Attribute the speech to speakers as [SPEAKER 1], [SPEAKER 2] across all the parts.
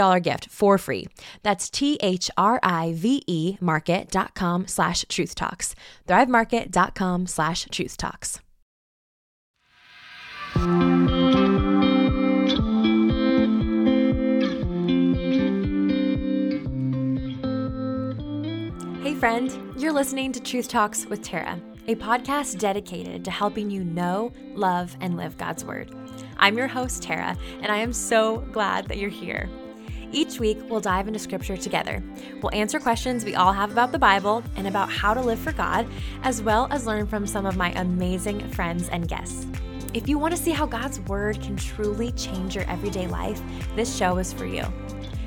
[SPEAKER 1] $50 gift for free. That's T-H-R-I-V-E market.com slash truth talks. Thrivemarket.com slash truth talks. Hey friend, you're listening to Truth Talks with Tara, a podcast dedicated to helping you know, love, and live God's Word. I'm your host, Tara, and I am so glad that you're here. Each week, we'll dive into scripture together. We'll answer questions we all have about the Bible and about how to live for God, as well as learn from some of my amazing friends and guests. If you want to see how God's Word can truly change your everyday life, this show is for you.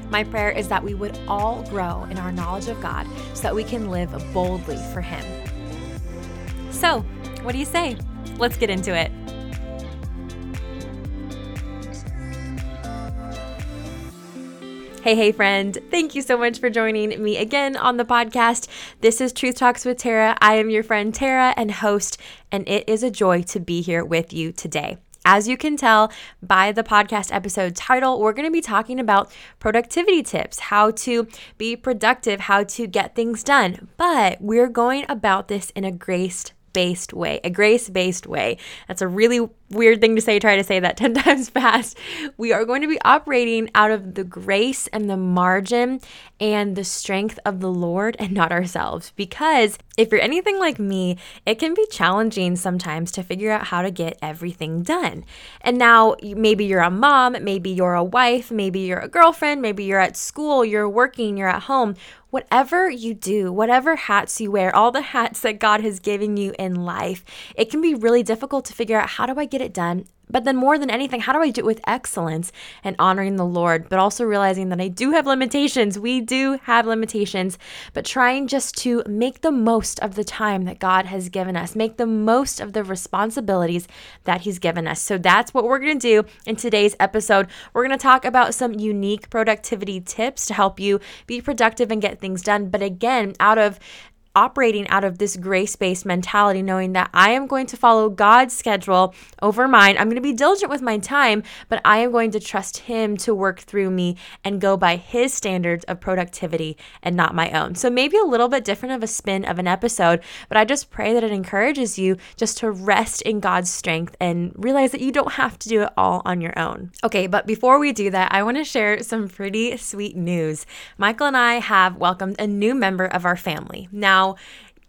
[SPEAKER 1] My prayer is that we would all grow in our knowledge of God so that we can live boldly for Him. So, what do you say? Let's get into it. Hey, hey, friend. Thank you so much for joining me again on the podcast. This is Truth Talks with Tara. I am your friend Tara and host, and it is a joy to be here with you today. As you can tell by the podcast episode title, we're going to be talking about productivity tips, how to be productive, how to get things done. But we're going about this in a grace based way, a grace based way. That's a really weird thing to say, try to say that 10 times fast. We are going to be operating out of the grace and the margin and the strength of the Lord and not ourselves. Because if you're anything like me, it can be challenging sometimes to figure out how to get everything done. And now maybe you're a mom, maybe you're a wife, maybe you're a girlfriend, maybe you're at school, you're working, you're at home whatever you do, whatever hats you wear, all the hats that God has given you in life, it can be really difficult to figure out how do I get it done but then, more than anything, how do I do it with excellence and honoring the Lord, but also realizing that I do have limitations? We do have limitations, but trying just to make the most of the time that God has given us, make the most of the responsibilities that He's given us. So, that's what we're going to do in today's episode. We're going to talk about some unique productivity tips to help you be productive and get things done. But again, out of operating out of this grace based mentality, knowing that I am going to follow God's schedule over mine. I'm going to be diligent with my time, but I am going to trust Him to work through me and go by His standards of productivity and not my own. So maybe a little bit different of a spin of an episode, but I just pray that it encourages you just to rest in God's strength and realize that you don't have to do it all on your own. Okay, but before we do that, I want to share some pretty sweet news. Michael and I have welcomed a new member of our family. Now, now,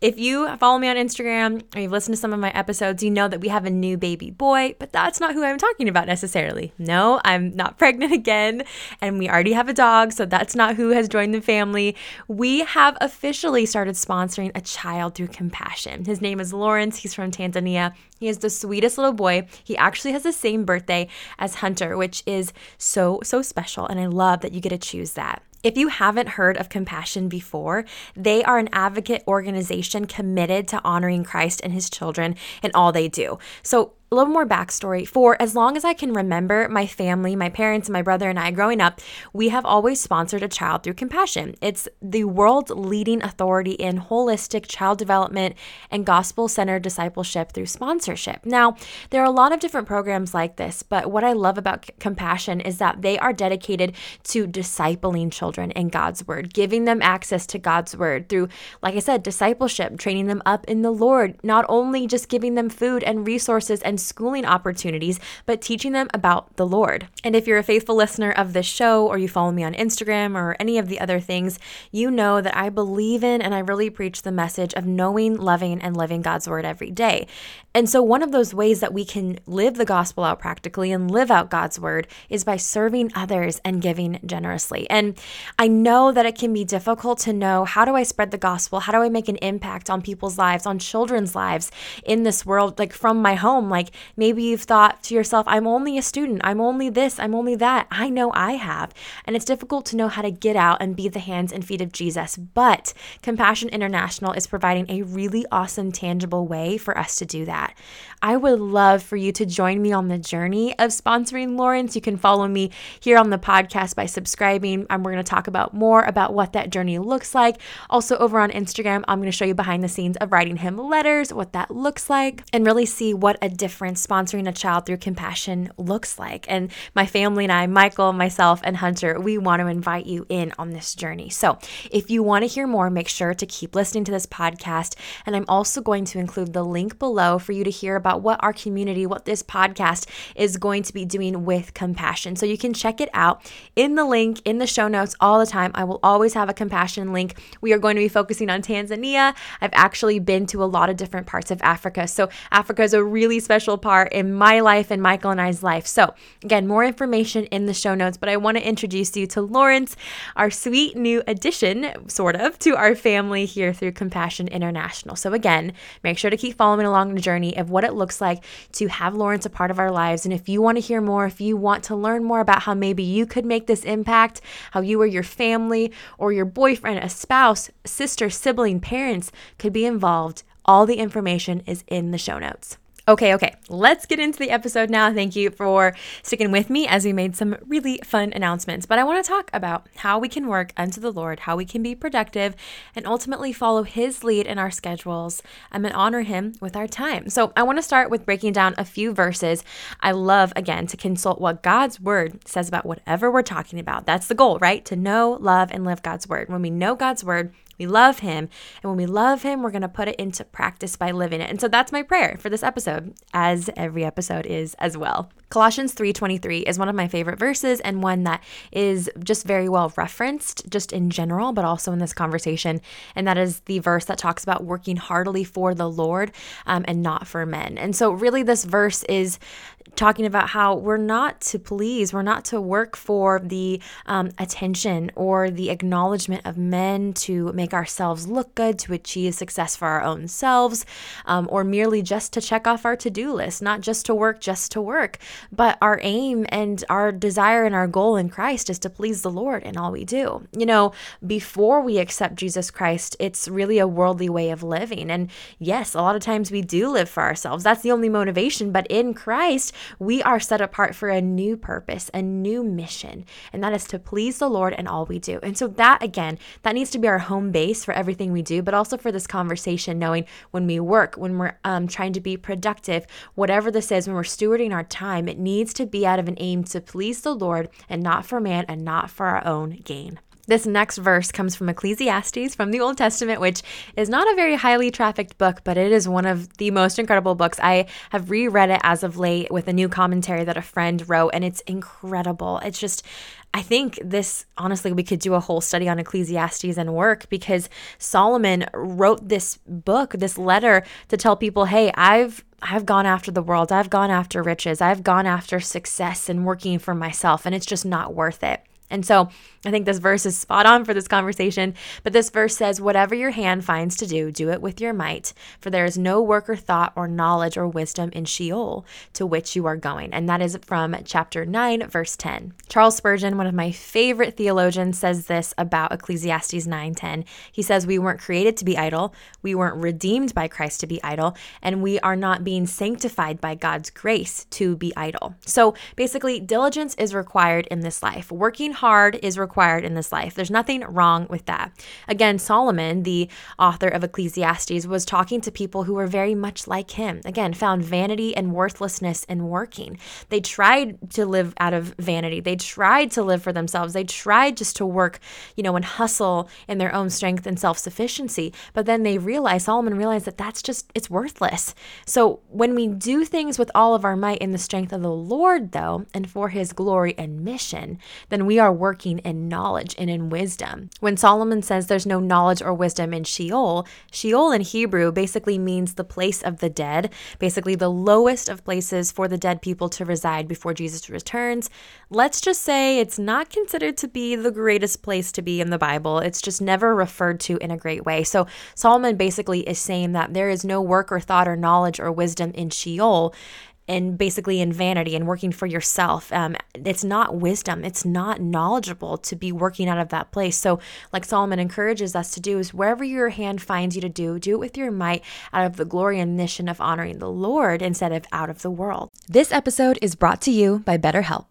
[SPEAKER 1] if you follow me on Instagram or you've listened to some of my episodes, you know that we have a new baby boy, but that's not who I'm talking about necessarily. No, I'm not pregnant again, and we already have a dog, so that's not who has joined the family. We have officially started sponsoring a child through compassion. His name is Lawrence, he's from Tanzania. He is the sweetest little boy. He actually has the same birthday as Hunter, which is so, so special, and I love that you get to choose that. If you haven't heard of Compassion before, they are an advocate organization committed to honoring Christ and his children in all they do. So, a little more backstory for as long as I can remember, my family, my parents, my brother, and I growing up, we have always sponsored a child through compassion. It's the world's leading authority in holistic child development and gospel centered discipleship through sponsorship. Now, there are a lot of different programs like this, but what I love about compassion is that they are dedicated to discipling children in God's word, giving them access to God's word through, like I said, discipleship, training them up in the Lord, not only just giving them food and resources and schooling opportunities, but teaching them about the Lord. And if you're a faithful listener of this show or you follow me on Instagram or any of the other things, you know that I believe in and I really preach the message of knowing, loving, and living God's word every day. And so, one of those ways that we can live the gospel out practically and live out God's word is by serving others and giving generously. And I know that it can be difficult to know how do I spread the gospel? How do I make an impact on people's lives, on children's lives in this world, like from my home? Like maybe you've thought to yourself, I'm only a student, I'm only this, I'm only that. I know I have. And it's difficult to know how to get out and be the hands and feet of Jesus. But Compassion International is providing a really awesome, tangible way for us to do that that. I would love for you to join me on the journey of sponsoring Lawrence. You can follow me here on the podcast by subscribing. And we're going to talk about more about what that journey looks like. Also, over on Instagram, I'm going to show you behind the scenes of writing him letters, what that looks like, and really see what a difference sponsoring a child through compassion looks like. And my family and I, Michael, myself, and Hunter, we want to invite you in on this journey. So if you want to hear more, make sure to keep listening to this podcast. And I'm also going to include the link below for you to hear about what our community, what this podcast is going to be doing with compassion. So you can check it out in the link in the show notes all the time. I will always have a compassion link. We are going to be focusing on Tanzania. I've actually been to a lot of different parts of Africa. So Africa is a really special part in my life and Michael and I's life. So again, more information in the show notes, but I want to introduce you to Lawrence, our sweet new addition, sort of, to our family here through Compassion International. So again, make sure to keep following along the journey journey of what it looks like to have Lawrence a part of our lives. And if you want to hear more, if you want to learn more about how maybe you could make this impact, how you or your family or your boyfriend, a spouse, sister, sibling, parents could be involved, all the information is in the show notes. Okay, okay, let's get into the episode now. Thank you for sticking with me as we made some really fun announcements. But I want to talk about how we can work unto the Lord, how we can be productive, and ultimately follow His lead in our schedules um, and honor Him with our time. So I want to start with breaking down a few verses. I love, again, to consult what God's Word says about whatever we're talking about. That's the goal, right? To know, love, and live God's Word. When we know God's Word, we love him. And when we love him, we're going to put it into practice by living it. And so that's my prayer for this episode, as every episode is as well. Colossians 3:23 is one of my favorite verses and one that is just very well referenced just in general but also in this conversation and that is the verse that talks about working heartily for the Lord um, and not for men. And so really this verse is talking about how we're not to please, we're not to work for the um, attention or the acknowledgement of men to make ourselves look good, to achieve success for our own selves, um, or merely just to check off our to do list, not just to work, just to work. But our aim and our desire and our goal in Christ is to please the Lord in all we do. You know, before we accept Jesus Christ, it's really a worldly way of living. And yes, a lot of times we do live for ourselves. That's the only motivation. But in Christ, we are set apart for a new purpose, a new mission, and that is to please the Lord in all we do. And so, that again, that needs to be our home base for everything we do, but also for this conversation, knowing when we work, when we're um, trying to be productive, whatever this is, when we're stewarding our time, it needs to be out of an aim to please the Lord and not for man and not for our own gain. This next verse comes from Ecclesiastes from the Old Testament, which is not a very highly trafficked book, but it is one of the most incredible books. I have reread it as of late with a new commentary that a friend wrote, and it's incredible. It's just, I think this, honestly, we could do a whole study on Ecclesiastes and work because Solomon wrote this book, this letter to tell people, hey, I've I've gone after the world. I've gone after riches. I've gone after success and working for myself, and it's just not worth it. And so I think this verse is spot on for this conversation. But this verse says, Whatever your hand finds to do, do it with your might, for there is no work or thought or knowledge or wisdom in Sheol to which you are going. And that is from chapter 9, verse 10. Charles Spurgeon, one of my favorite theologians, says this about Ecclesiastes 9:10. He says, We weren't created to be idle, we weren't redeemed by Christ to be idle, and we are not being sanctified by God's grace to be idle. So basically, diligence is required in this life. Working hard is required in this life. There's nothing wrong with that. Again, Solomon, the author of Ecclesiastes, was talking to people who were very much like him. Again, found vanity and worthlessness in working. They tried to live out of vanity. They tried to live for themselves. They tried just to work, you know, and hustle in their own strength and self sufficiency. But then they realized, Solomon realized that that's just, it's worthless. So when we do things with all of our might in the strength of the Lord, though, and for his glory and mission, then we are working in knowledge and in wisdom. When Solomon says there's no knowledge or wisdom in Sheol, Sheol in Hebrew basically means the place of the dead, basically the lowest of places for the dead people to reside before Jesus returns. Let's just say it's not considered to be the greatest place to be in the Bible. It's just never referred to in a great way. So Solomon basically is saying that there is no work or thought or knowledge or wisdom in Sheol and basically in vanity and working for yourself. Um, it's not wisdom. It's not knowledgeable to be working out of that place. So, like Solomon encourages us to do, is wherever your hand finds you to do, do it with your might out of the glory and mission of honoring the Lord instead of out of the world. This episode is brought to you by BetterHelp.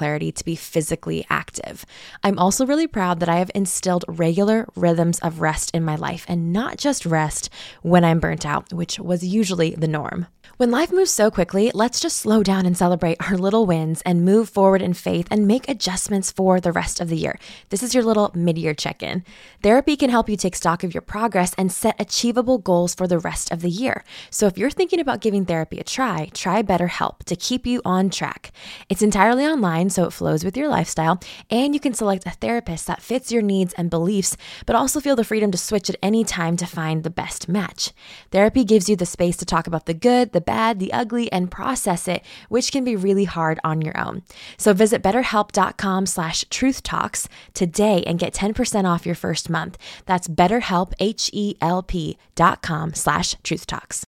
[SPEAKER 1] clarity to be physically active. I'm also really proud that I have instilled regular rhythms of rest in my life and not just rest when I'm burnt out, which was usually the norm. When life moves so quickly, let's just slow down and celebrate our little wins and move forward in faith and make adjustments for the rest of the year. This is your little mid year check in. Therapy can help you take stock of your progress and set achievable goals for the rest of the year. So if you're thinking about giving therapy a try, try BetterHelp to keep you on track. It's entirely online, so it flows with your lifestyle, and you can select a therapist that fits your needs and beliefs, but also feel the freedom to switch at any time to find the best match. Therapy gives you the space to talk about the good, the bad, the ugly, and process it, which can be really hard on your own. So visit betterhelp.com slash truthtalks today and get 10% off your first month. That's betterhelp, H-E-L-P dot com slash truthtalks.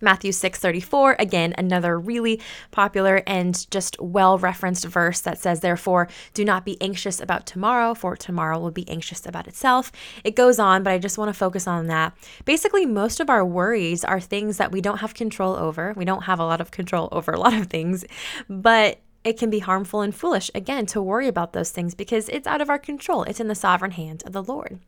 [SPEAKER 1] Matthew 6:34 again another really popular and just well-referenced verse that says therefore do not be anxious about tomorrow for tomorrow will be anxious about itself. It goes on but I just want to focus on that. Basically most of our worries are things that we don't have control over. We don't have a lot of control over a lot of things, but it can be harmful and foolish, again, to worry about those things because it's out of our control. It's in the sovereign hand of the Lord.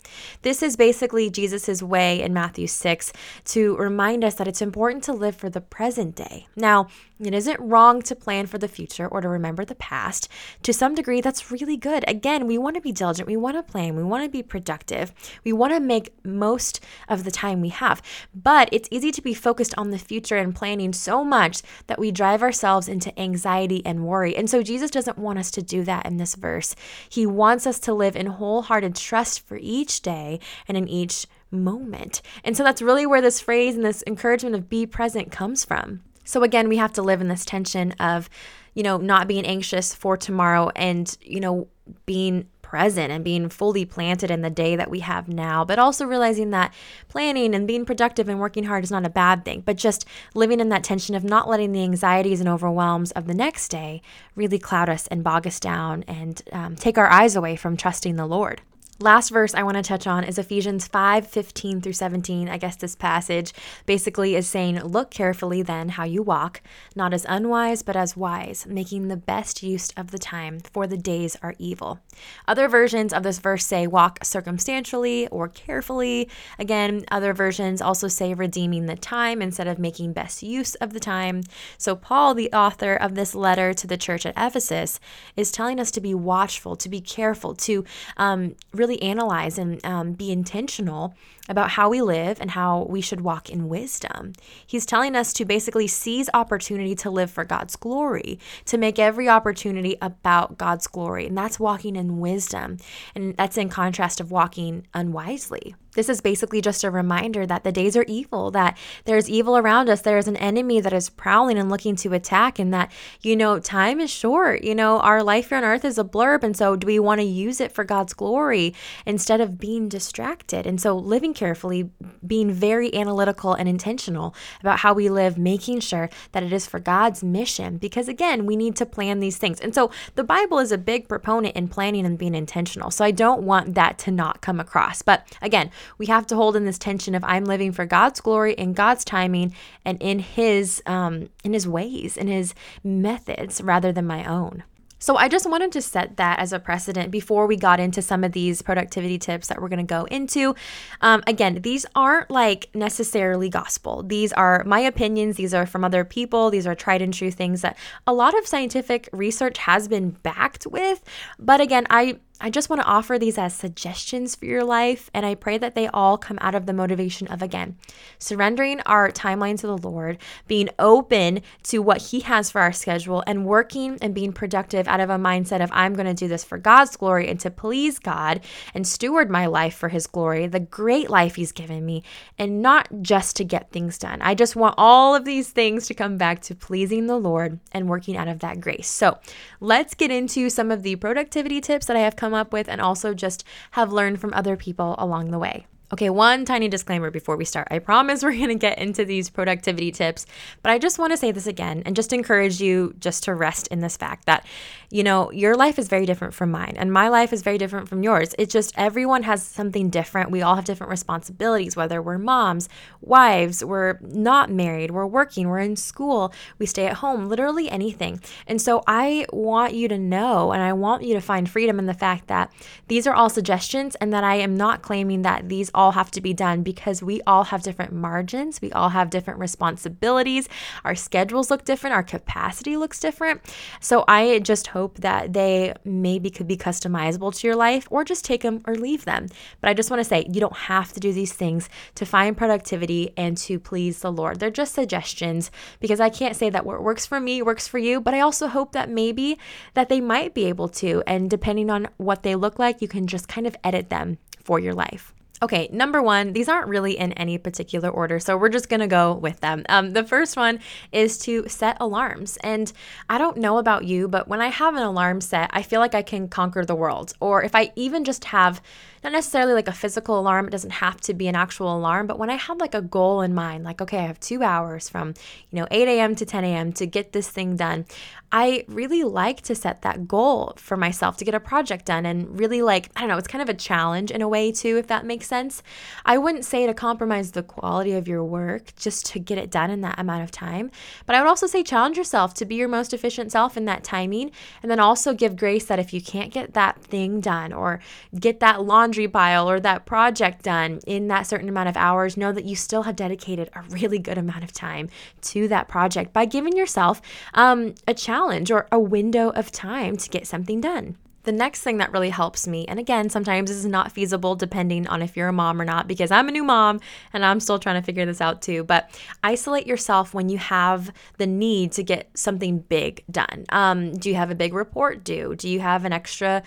[SPEAKER 1] This is basically Jesus' way in Matthew 6 to remind us that it's important to live for the present day. Now, it isn't wrong to plan for the future or to remember the past. To some degree, that's really good. Again, we want to be diligent. We want to plan. We want to be productive. We want to make most of the time we have. But it's easy to be focused on the future and planning so much that we drive ourselves into anxiety and worry. And so Jesus doesn't want us to do that in this verse. He wants us to live in wholehearted trust for each day and in each moment. And so that's really where this phrase and this encouragement of be present comes from. So again, we have to live in this tension of, you know, not being anxious for tomorrow and, you know, being present and being fully planted in the day that we have now, but also realizing that planning and being productive and working hard is not a bad thing, but just living in that tension of not letting the anxieties and overwhelms of the next day really cloud us and bog us down and um, take our eyes away from trusting the Lord. Last verse I want to touch on is Ephesians 5 15 through 17. I guess this passage basically is saying, Look carefully then how you walk, not as unwise, but as wise, making the best use of the time, for the days are evil. Other versions of this verse say, Walk circumstantially or carefully. Again, other versions also say, Redeeming the time instead of making best use of the time. So, Paul, the author of this letter to the church at Ephesus, is telling us to be watchful, to be careful, to um, really really analyze and um, be intentional about how we live and how we should walk in wisdom. He's telling us to basically seize opportunity to live for God's glory, to make every opportunity about God's glory. And that's walking in wisdom. And that's in contrast of walking unwisely. This is basically just a reminder that the days are evil, that there's evil around us, there's an enemy that is prowling and looking to attack, and that, you know, time is short. You know, our life here on earth is a blurb. And so, do we want to use it for God's glory instead of being distracted? And so, living carefully, being very analytical and intentional about how we live, making sure that it is for God's mission. Because again, we need to plan these things. And so the Bible is a big proponent in planning and being intentional. So I don't want that to not come across. But again, we have to hold in this tension of I'm living for God's glory in God's timing and in his um in his ways, in his methods rather than my own. So I just wanted to set that as a precedent before we got into some of these productivity tips that we're going to go into. Um, again, these aren't like necessarily gospel. These are my opinions. These are from other people. These are tried and true things that a lot of scientific research has been backed with. But again, I I just want to offer these as suggestions for your life, and I pray that they all come out of the motivation of again, surrendering our timeline to the Lord, being open to what He has for our schedule, and working and being productive out of a mindset of I'm going to do this for God's glory and to please God and steward my life for His glory, the great life He's given me, and not just to get things done. I just want all of these things to come back to pleasing the Lord and working out of that grace. So let's get into some of the productivity tips that I have come come up with and also just have learned from other people along the way. Okay, one tiny disclaimer before we start. I promise we're going to get into these productivity tips, but I just want to say this again and just encourage you just to rest in this fact that, you know, your life is very different from mine and my life is very different from yours. It's just everyone has something different. We all have different responsibilities, whether we're moms, wives, we're not married, we're working, we're in school, we stay at home, literally anything. And so I want you to know and I want you to find freedom in the fact that these are all suggestions and that I am not claiming that these all have to be done because we all have different margins, we all have different responsibilities, our schedules look different, our capacity looks different. So I just hope that they maybe could be customizable to your life or just take them or leave them. But I just want to say you don't have to do these things to find productivity and to please the Lord. They're just suggestions because I can't say that what works for me works for you, but I also hope that maybe that they might be able to and depending on what they look like, you can just kind of edit them for your life. Okay, number one, these aren't really in any particular order, so we're just gonna go with them. Um, the first one is to set alarms. And I don't know about you, but when I have an alarm set, I feel like I can conquer the world. Or if I even just have not necessarily like a physical alarm, it doesn't have to be an actual alarm, but when I have like a goal in mind, like, okay, I have two hours from, you know, 8 a.m. to 10 a.m. to get this thing done, I really like to set that goal for myself to get a project done and really like, I don't know, it's kind of a challenge in a way too, if that makes sense. I wouldn't say to compromise the quality of your work just to get it done in that amount of time, but I would also say challenge yourself to be your most efficient self in that timing and then also give grace that if you can't get that thing done or get that launch laundry pile or that project done in that certain amount of hours, know that you still have dedicated a really good amount of time to that project by giving yourself um, a challenge or a window of time to get something done. The next thing that really helps me, and again, sometimes this is not feasible depending on if you're a mom or not, because I'm a new mom and I'm still trying to figure this out too. But isolate yourself when you have the need to get something big done. Um, do you have a big report due? Do you have an extra,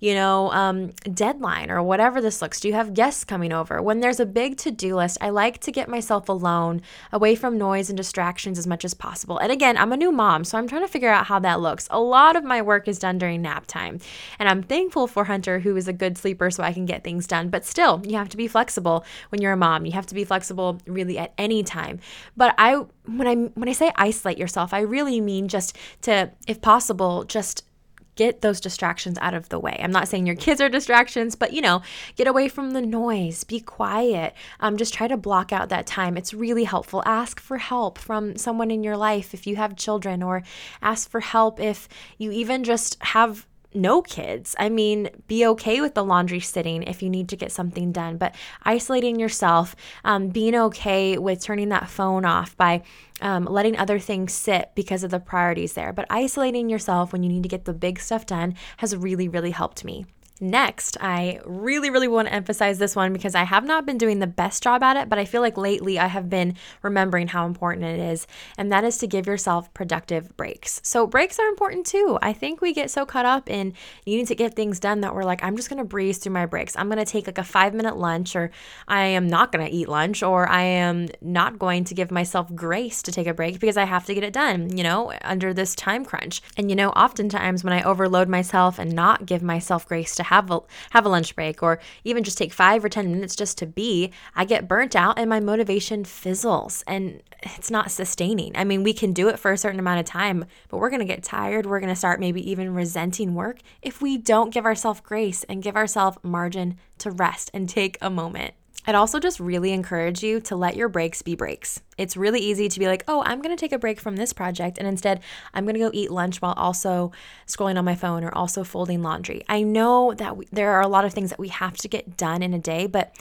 [SPEAKER 1] you know, um, deadline or whatever this looks? Do you have guests coming over? When there's a big to do list, I like to get myself alone, away from noise and distractions as much as possible. And again, I'm a new mom, so I'm trying to figure out how that looks. A lot of my work is done during nap time. And I'm thankful for Hunter, who is a good sleeper, so I can get things done. But still, you have to be flexible when you're a mom. You have to be flexible really at any time. But I when I when I say isolate yourself, I really mean just to, if possible, just get those distractions out of the way. I'm not saying your kids are distractions, but you know, get away from the noise, be quiet. Um, just try to block out that time. It's really helpful. Ask for help from someone in your life if you have children, or ask for help if you even just have no kids. I mean, be okay with the laundry sitting if you need to get something done, but isolating yourself, um, being okay with turning that phone off by um, letting other things sit because of the priorities there. But isolating yourself when you need to get the big stuff done has really, really helped me. Next, I really, really want to emphasize this one because I have not been doing the best job at it, but I feel like lately I have been remembering how important it is, and that is to give yourself productive breaks. So, breaks are important too. I think we get so caught up in needing to get things done that we're like, I'm just going to breeze through my breaks. I'm going to take like a five minute lunch, or I am not going to eat lunch, or I am not going to give myself grace to take a break because I have to get it done, you know, under this time crunch. And, you know, oftentimes when I overload myself and not give myself grace to have a have a lunch break or even just take 5 or 10 minutes just to be, I get burnt out and my motivation fizzles and it's not sustaining. I mean, we can do it for a certain amount of time, but we're going to get tired. We're going to start maybe even resenting work if we don't give ourselves grace and give ourselves margin to rest and take a moment. I'd also just really encourage you to let your breaks be breaks. It's really easy to be like, oh, I'm to take a break from this project, and instead I'm to go eat lunch while also scrolling on my phone or also folding laundry. I know that we, there are a lot of things that we have to get done in a day, but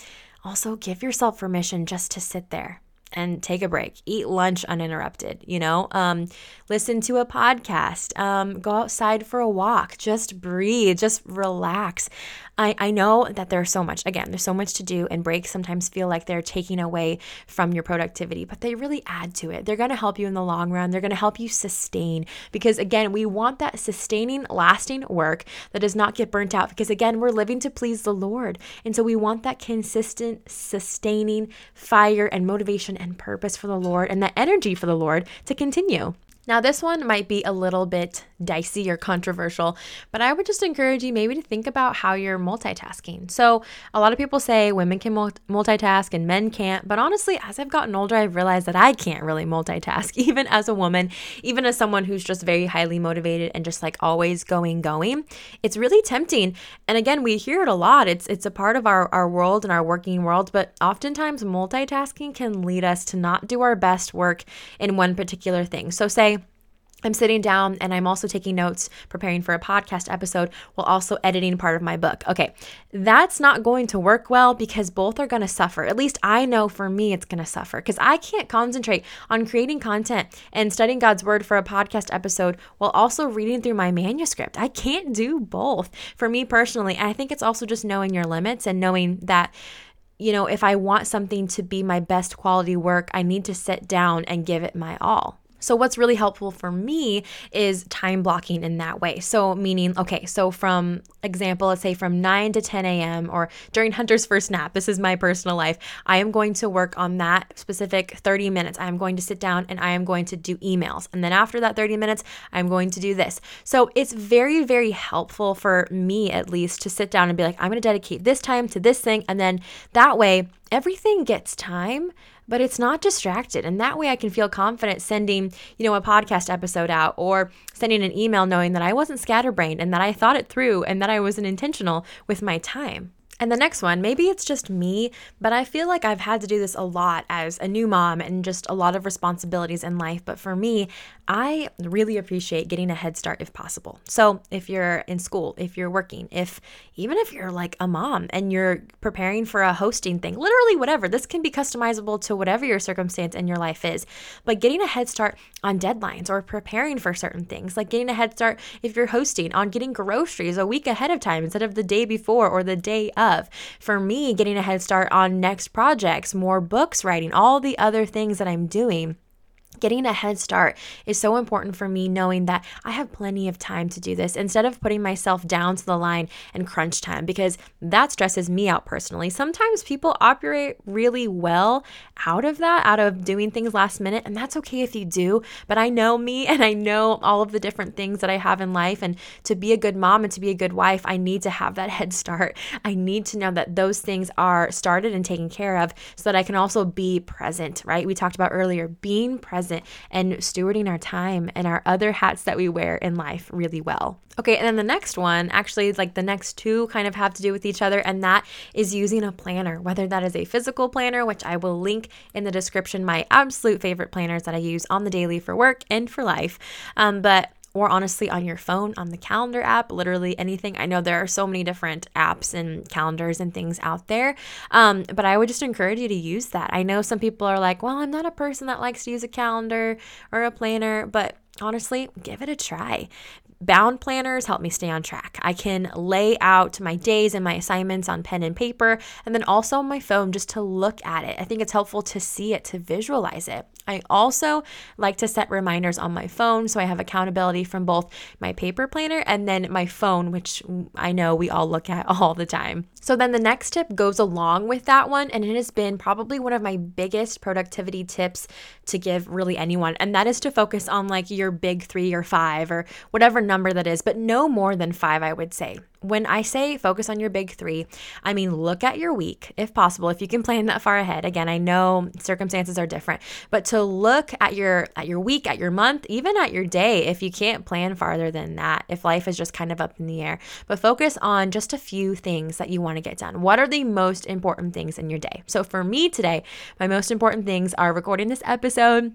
[SPEAKER 1] also give yourself permission just to sit there and take a break, eat lunch uninterrupted, you know, um, listen to a podcast, um, go outside for a walk, just breathe, just relax. I, I know that there's so much, again, there's so much to do, and breaks sometimes feel like they're taking away from your productivity, but they really add to it. They're going to help you in the long run. They're going to help you sustain because, again, we want that sustaining, lasting work that does not get burnt out because, again, we're living to please the Lord. And so we want that consistent, sustaining fire and motivation and purpose for the Lord and that energy for the Lord to continue. Now, this one might be a little bit dicey or controversial, but I would just encourage you maybe to think about how you're multitasking. So, a lot of people say women can multitask and men can't, but honestly, as I've gotten older, I've realized that I can't really multitask, even as a woman, even as someone who's just very highly motivated and just like always going, going. It's really tempting. And again, we hear it a lot. It's it's a part of our, our world and our working world, but oftentimes multitasking can lead us to not do our best work in one particular thing. So, say, I'm sitting down and I'm also taking notes, preparing for a podcast episode while also editing part of my book. Okay, that's not going to work well because both are going to suffer. At least I know for me it's going to suffer because I can't concentrate on creating content and studying God's word for a podcast episode while also reading through my manuscript. I can't do both for me personally. And I think it's also just knowing your limits and knowing that you know, if I want something to be my best quality work, I need to sit down and give it my all. So, what's really helpful for me is time blocking in that way. So, meaning, okay, so from example, let's say from 9 to 10 a.m. or during Hunter's first nap, this is my personal life, I am going to work on that specific 30 minutes. I am going to sit down and I am going to do emails. And then after that 30 minutes, I'm going to do this. So, it's very, very helpful for me at least to sit down and be like, I'm going to dedicate this time to this thing. And then that way, everything gets time but it's not distracted. And that way I can feel confident sending, you know, a podcast episode out or sending an email knowing that I wasn't scatterbrained and that I thought it through and that I wasn't intentional with my time. And the next one, maybe it's just me, but I feel like I've had to do this a lot as a new mom and just a lot of responsibilities in life. But for me, I really appreciate getting a head start if possible. So, if you're in school, if you're working, if even if you're like a mom and you're preparing for a hosting thing, literally whatever, this can be customizable to whatever your circumstance in your life is. But getting a head start on deadlines or preparing for certain things, like getting a head start if you're hosting on getting groceries a week ahead of time instead of the day before or the day. For me, getting a head start on next projects, more books writing, all the other things that I'm doing Getting a head start is so important for me knowing that I have plenty of time to do this instead of putting myself down to the line and crunch time because that stresses me out personally. Sometimes people operate really well out of that, out of doing things last minute, and that's okay if you do. But I know me and I know all of the different things that I have in life. And to be a good mom and to be a good wife, I need to have that head start. I need to know that those things are started and taken care of so that I can also be present, right? We talked about earlier being present present and stewarding our time and our other hats that we wear in life really well. Okay, and then the next one, actually, like the next two kind of have to do with each other, and that is using a planner, whether that is a physical planner, which I will link in the description, my absolute favorite planners that I use on the daily for work and for life. Um, but or honestly on your phone, on the calendar app, literally anything. I know there are so many different apps and calendars and things out there, um, but I would just encourage you to use that. I know some people are like, well, I'm not a person that likes to use a calendar or a planner, but honestly, give it a try. Bound planners help me stay on track. I can lay out my days and my assignments on pen and paper, and then also on my phone just to look at it. I think it's helpful to see it, to visualize it. I also like to set reminders on my phone so I have accountability from both my paper planner and then my phone, which I know we all look at all the time. So then the next tip goes along with that one, and it has been probably one of my biggest productivity tips to give really anyone, and that is to focus on like your big three or five or whatever number that is, but no more than five, I would say when I say focus on your big three, I mean look at your week if possible, if you can plan that far ahead. Again, I know circumstances are different, but to look at your at your week, at your month, even at your day, if you can't plan farther than that, if life is just kind of up in the air. But focus on just a few things that you want to get done. What are the most important things in your day? So for me today, my most important things are recording this episode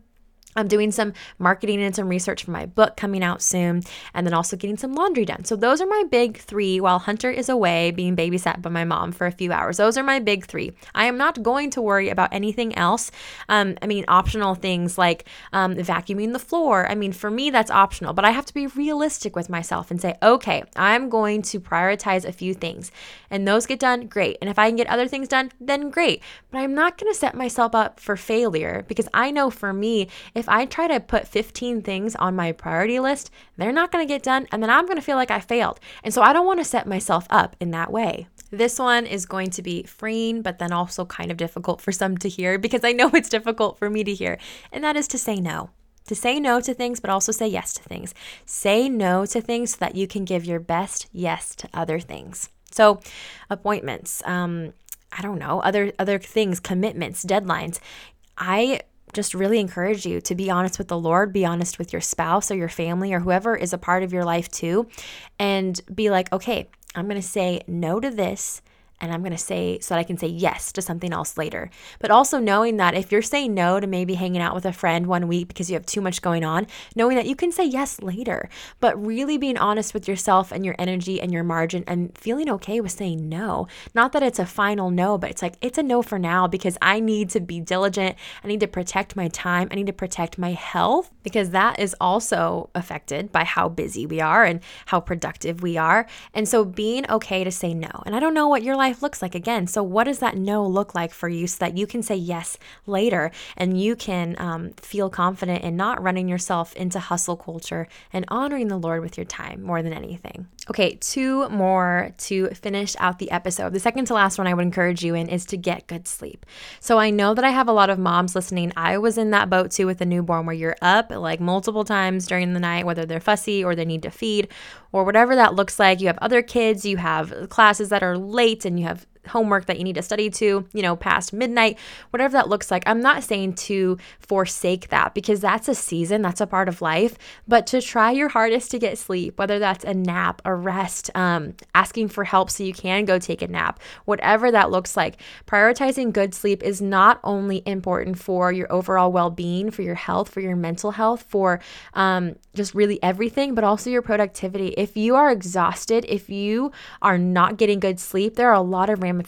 [SPEAKER 1] I'm doing some marketing and some research for my book coming out soon, and then also getting some laundry done. So, those are my big three while Hunter is away being babysat by my mom for a few hours. Those are my big three. I am not going to worry about anything else. Um, I mean, optional things like um, vacuuming the floor. I mean, for me, that's optional, but I have to be realistic with myself and say, okay, I'm going to prioritize a few things, and those get done, great. And if I can get other things done, then great. But I'm not going to set myself up for failure because I know for me, if I try to put 15 things on my priority list, they're not going to get done. And then I'm going to feel like I failed. And so I don't want to set myself up in that way. This one is going to be freeing, but then also kind of difficult for some to hear because I know it's difficult for me to hear. And that is to say no to say no to things, but also say yes to things. Say no to things so that you can give your best yes to other things. So, appointments, um, I don't know, other other things, commitments, deadlines. I just really encourage you to be honest with the Lord, be honest with your spouse or your family or whoever is a part of your life too, and be like, okay, I'm going to say no to this and I'm going to say so that I can say yes to something else later. But also knowing that if you're saying no to maybe hanging out with a friend one week because you have too much going on, knowing that you can say yes later, but really being honest with yourself and your energy and your margin and feeling okay with saying no. Not that it's a final no, but it's like it's a no for now because I need to be diligent. I need to protect my time. I need to protect my health because that is also affected by how busy we are and how productive we are. And so being okay to say no. And I don't know what your life life looks like again. So, what does that no look like for you so that you can say yes later and you can um, feel confident in not running yourself into hustle culture and honoring the Lord with your time more than anything? Okay, two more to finish out the episode. The second to last one I would encourage you in is to get good sleep. So, I know that I have a lot of moms listening. I was in that boat too with a newborn where you're up like multiple times during the night, whether they're fussy or they need to feed or whatever that looks like. You have other kids, you have classes that are late and you have homework that you need to study to, you know, past midnight, whatever that looks like. I'm not saying to forsake that because that's a season, that's a part of life, but to try your hardest to get sleep, whether that's a nap, a rest, um, asking for help so you can go take a nap, whatever that looks like. Prioritizing good sleep is not only important for your overall well being, for your health, for your mental health, for um, just really everything, but also your productivity. If you are exhausted, if you are not getting good sleep, there are a lot of ramifications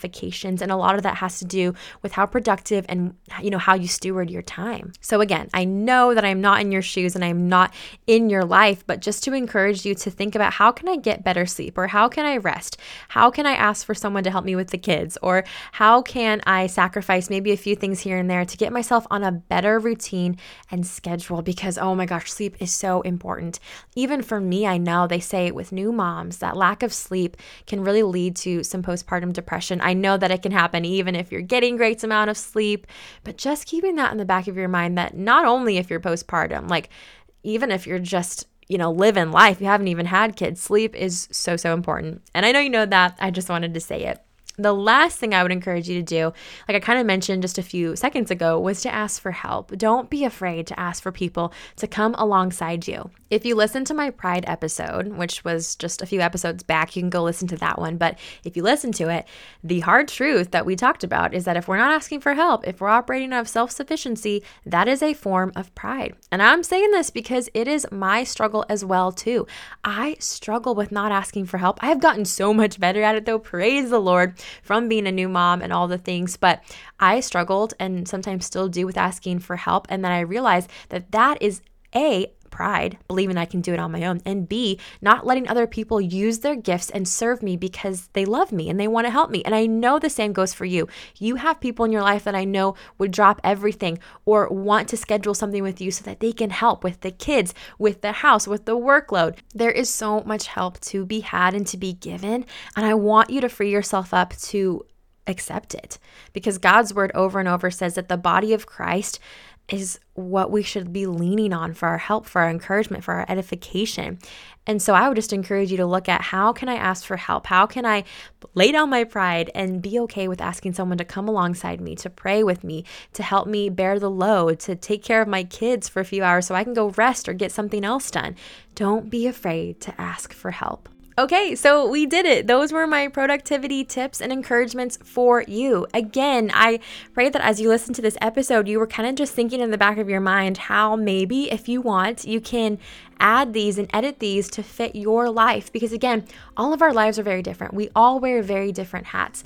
[SPEAKER 1] and a lot of that has to do with how productive and you know how you steward your time. So again, I know that I'm not in your shoes and I'm not in your life, but just to encourage you to think about how can I get better sleep or how can I rest? How can I ask for someone to help me with the kids or how can I sacrifice maybe a few things here and there to get myself on a better routine and schedule because oh my gosh, sleep is so important. Even for me, I know they say with new moms that lack of sleep can really lead to some postpartum depression depression. I know that it can happen even if you're getting great amount of sleep, but just keeping that in the back of your mind that not only if you're postpartum, like even if you're just you know, living life, you haven't even had kids, sleep is so, so important. And I know you know that. I just wanted to say it. The last thing I would encourage you to do, like I kind of mentioned just a few seconds ago, was to ask for help. Don't be afraid to ask for people to come alongside you. If you listen to my Pride episode, which was just a few episodes back, you can go listen to that one. But if you listen to it, the hard truth that we talked about is that if we're not asking for help, if we're operating out of self sufficiency, that is a form of pride. And I'm saying this because it is my struggle as well, too. I struggle with not asking for help. I have gotten so much better at it, though. Praise the Lord from being a new mom and all the things. But I struggled and sometimes still do with asking for help. And then I realized that that is a pride, believing I can do it on my own, and B, not letting other people use their gifts and serve me because they love me and they want to help me. And I know the same goes for you. You have people in your life that I know would drop everything or want to schedule something with you so that they can help with the kids, with the house, with the workload. There is so much help to be had and to be given. And I want you to free yourself up to accept it because God's word over and over says that the body of Christ is what we should be leaning on for our help, for our encouragement, for our edification. And so I would just encourage you to look at how can I ask for help? How can I lay down my pride and be okay with asking someone to come alongside me, to pray with me, to help me bear the load, to take care of my kids for a few hours so I can go rest or get something else done? Don't be afraid to ask for help. Okay, so we did it. Those were my productivity tips and encouragements for you. Again, I pray that as you listen to this episode, you were kind of just thinking in the back of your mind how maybe, if you want, you can add these and edit these to fit your life. Because again, all of our lives are very different. We all wear very different hats.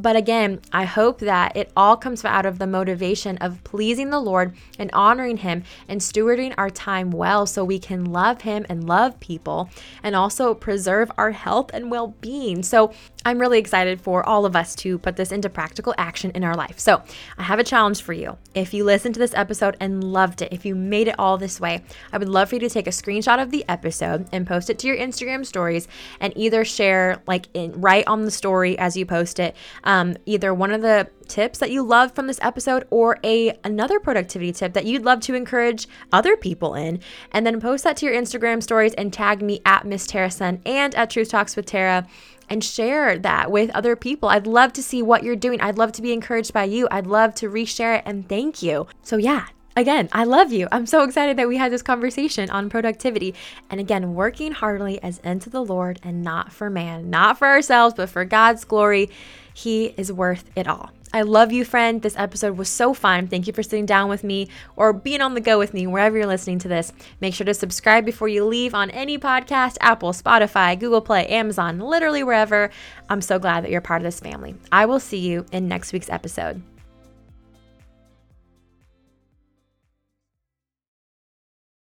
[SPEAKER 1] But again, I hope that it all comes out of the motivation of pleasing the Lord and honoring Him and stewarding our time well so we can love Him and love people and also preserve our health and well being. So I'm really excited for all of us to put this into practical action in our life. So I have a challenge for you. If you listened to this episode and loved it, if you made it all this way, I would love for you to take a screenshot of the episode and post it to your Instagram stories and either share, like, in, right on the story as you post it um, either one of the tips that you love from this episode or a another productivity tip that you'd love to encourage other people in and then post that to your instagram stories and tag me at miss tara sun and at truth talks with tara and share that with other people. I'd love to see what you're doing. I'd love to be encouraged by you. I'd love to reshare it and thank you. So, yeah, again, I love you. I'm so excited that we had this conversation on productivity. And again, working heartily as unto the Lord and not for man, not for ourselves, but for God's glory. He is worth it all. I love you, friend. This episode was so fun. Thank you for sitting down with me or being on the go with me wherever you're listening to this. Make sure to subscribe before you leave on any podcast Apple, Spotify, Google Play, Amazon, literally wherever. I'm so glad that you're part of this family. I will see you in next week's episode.